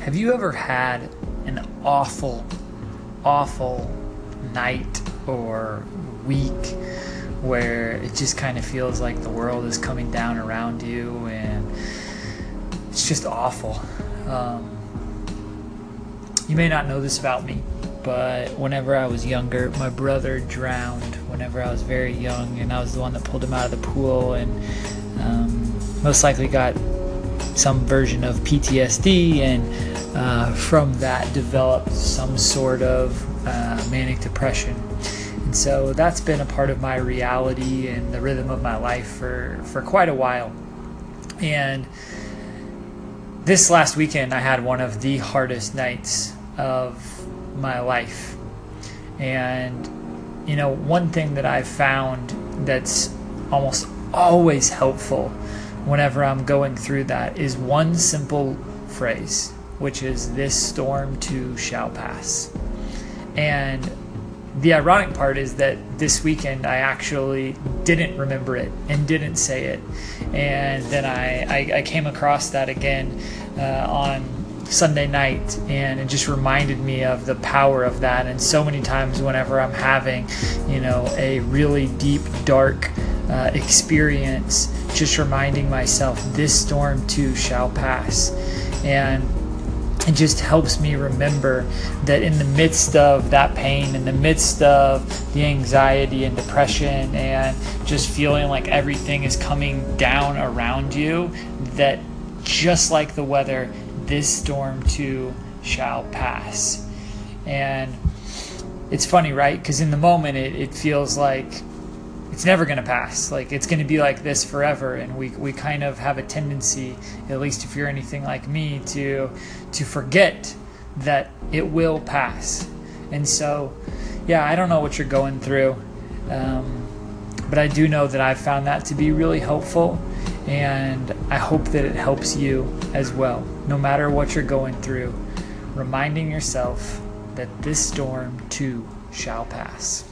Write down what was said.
Have you ever had an awful, awful night or week where it just kind of feels like the world is coming down around you and it's just awful? Um, you may not know this about me, but whenever I was younger, my brother drowned whenever I was very young, and I was the one that pulled him out of the pool and um, most likely got some version of PTSD and uh, from that developed some sort of uh, manic depression. And so that's been a part of my reality and the rhythm of my life for, for quite a while. And this last weekend, I had one of the hardest nights of my life. And, you know, one thing that I've found that's almost always helpful whenever I'm going through that is one simple phrase, which is, This storm too shall pass. And the ironic part is that this weekend I actually didn't remember it and didn't say it. And then I, I, I came across that again uh, on Sunday night, and it just reminded me of the power of that. And so many times, whenever I'm having, you know, a really deep, dark uh, experience, just reminding myself, this storm too shall pass. And it just helps me remember that in the midst of that pain, in the midst of the anxiety and depression, and just feeling like everything is coming down around you, that just like the weather, this storm too shall pass. And it's funny, right? Because in the moment, it, it feels like it's never going to pass. Like it's going to be like this forever. And we, we kind of have a tendency, at least if you're anything like me, to to forget that it will pass. And so, yeah, I don't know what you're going through, um, but I do know that I've found that to be really helpful and I hope that it helps you as well, no matter what you're going through, reminding yourself that this storm too shall pass.